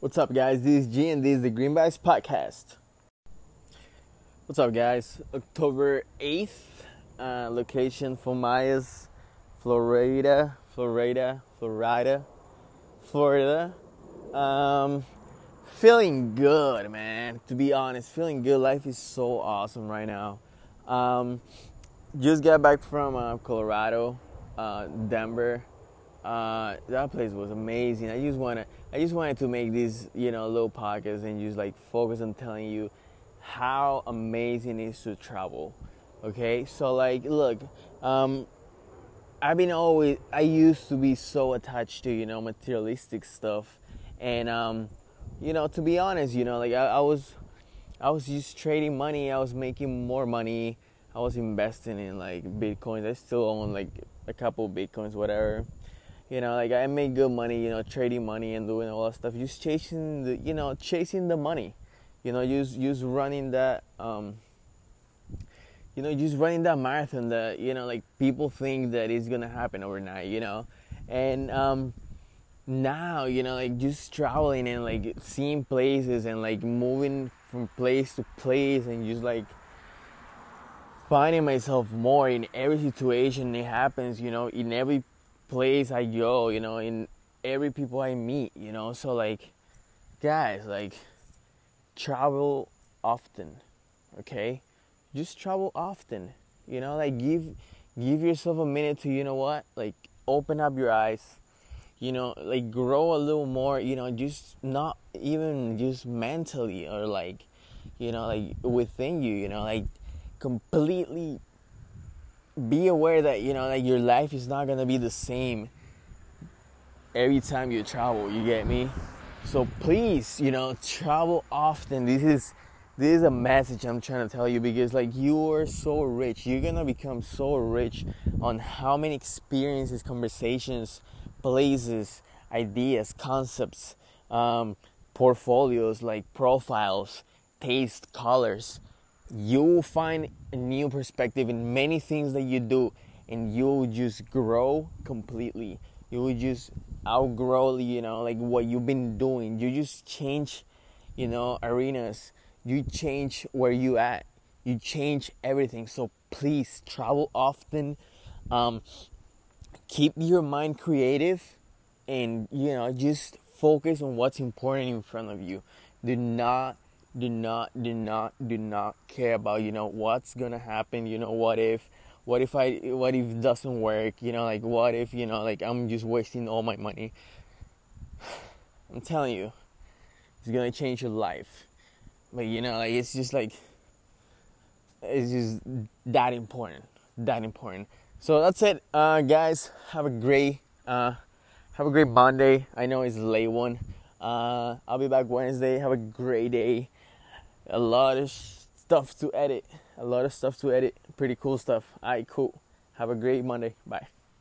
What's up, guys? This is G, and this is the Green Vibes Podcast. What's up, guys? October 8th, uh, location Fort Myers, Florida, Florida, Florida, Florida. Um, feeling good, man. To be honest, feeling good. Life is so awesome right now. Um, just got back from uh, Colorado, uh, Denver. Uh, that place was amazing. I just wanna, I just wanted to make this, you know, little podcast and just like focus on telling you how amazing it is to travel. Okay, so like, look, um, I've been always, I used to be so attached to, you know, materialistic stuff, and um, you know, to be honest, you know, like I, I was, I was just trading money. I was making more money. I was investing in like bitcoins. I still own like a couple bitcoins, whatever you know like i made good money you know trading money and doing all that stuff. Just chasing the you know chasing the money. You know just just running that um you know just running that marathon that you know like people think that it's gonna happen overnight you know? And um now you know like just traveling and like seeing places and like moving from place to place and just like finding myself more in every situation it happens you know in every place I go, you know, in every people I meet, you know. So like guys, like travel often, okay? Just travel often. You know, like give give yourself a minute to, you know what? Like open up your eyes. You know, like grow a little more, you know, just not even just mentally or like you know, like within you, you know, like completely be aware that you know that your life is not gonna be the same every time you travel you get me? So please you know travel often. This is this is a message i'm trying to tell you because like you are so rich. You're gonna become so rich on how many experiences conversations places ideas concepts um, portfolios like profiles taste colors you'll find a new perspective in many things that you do and you'll just grow completely. You will just outgrow you know like what you've been doing. You just change you know arenas. You change where you at. You change everything. So please travel often. Um, keep your mind creative and you know just focus on what's important in front of you. Do not do not do not do not care about you know what's gonna happen. You know what if what if i what if it doesn't work? You know like what if you know like i'm just wasting all my money? I'm telling you it's gonna change your life. But you know like it's just like it's just that important that important. So that's it. Uh, guys have a great uh, have a great monday. I know it's late one. Uh, i'll be back wednesday. Have a great day a lot of stuff to edit. A lot of stuff to edit. Pretty cool stuff. Alright, cool. Have a great Monday. Bye.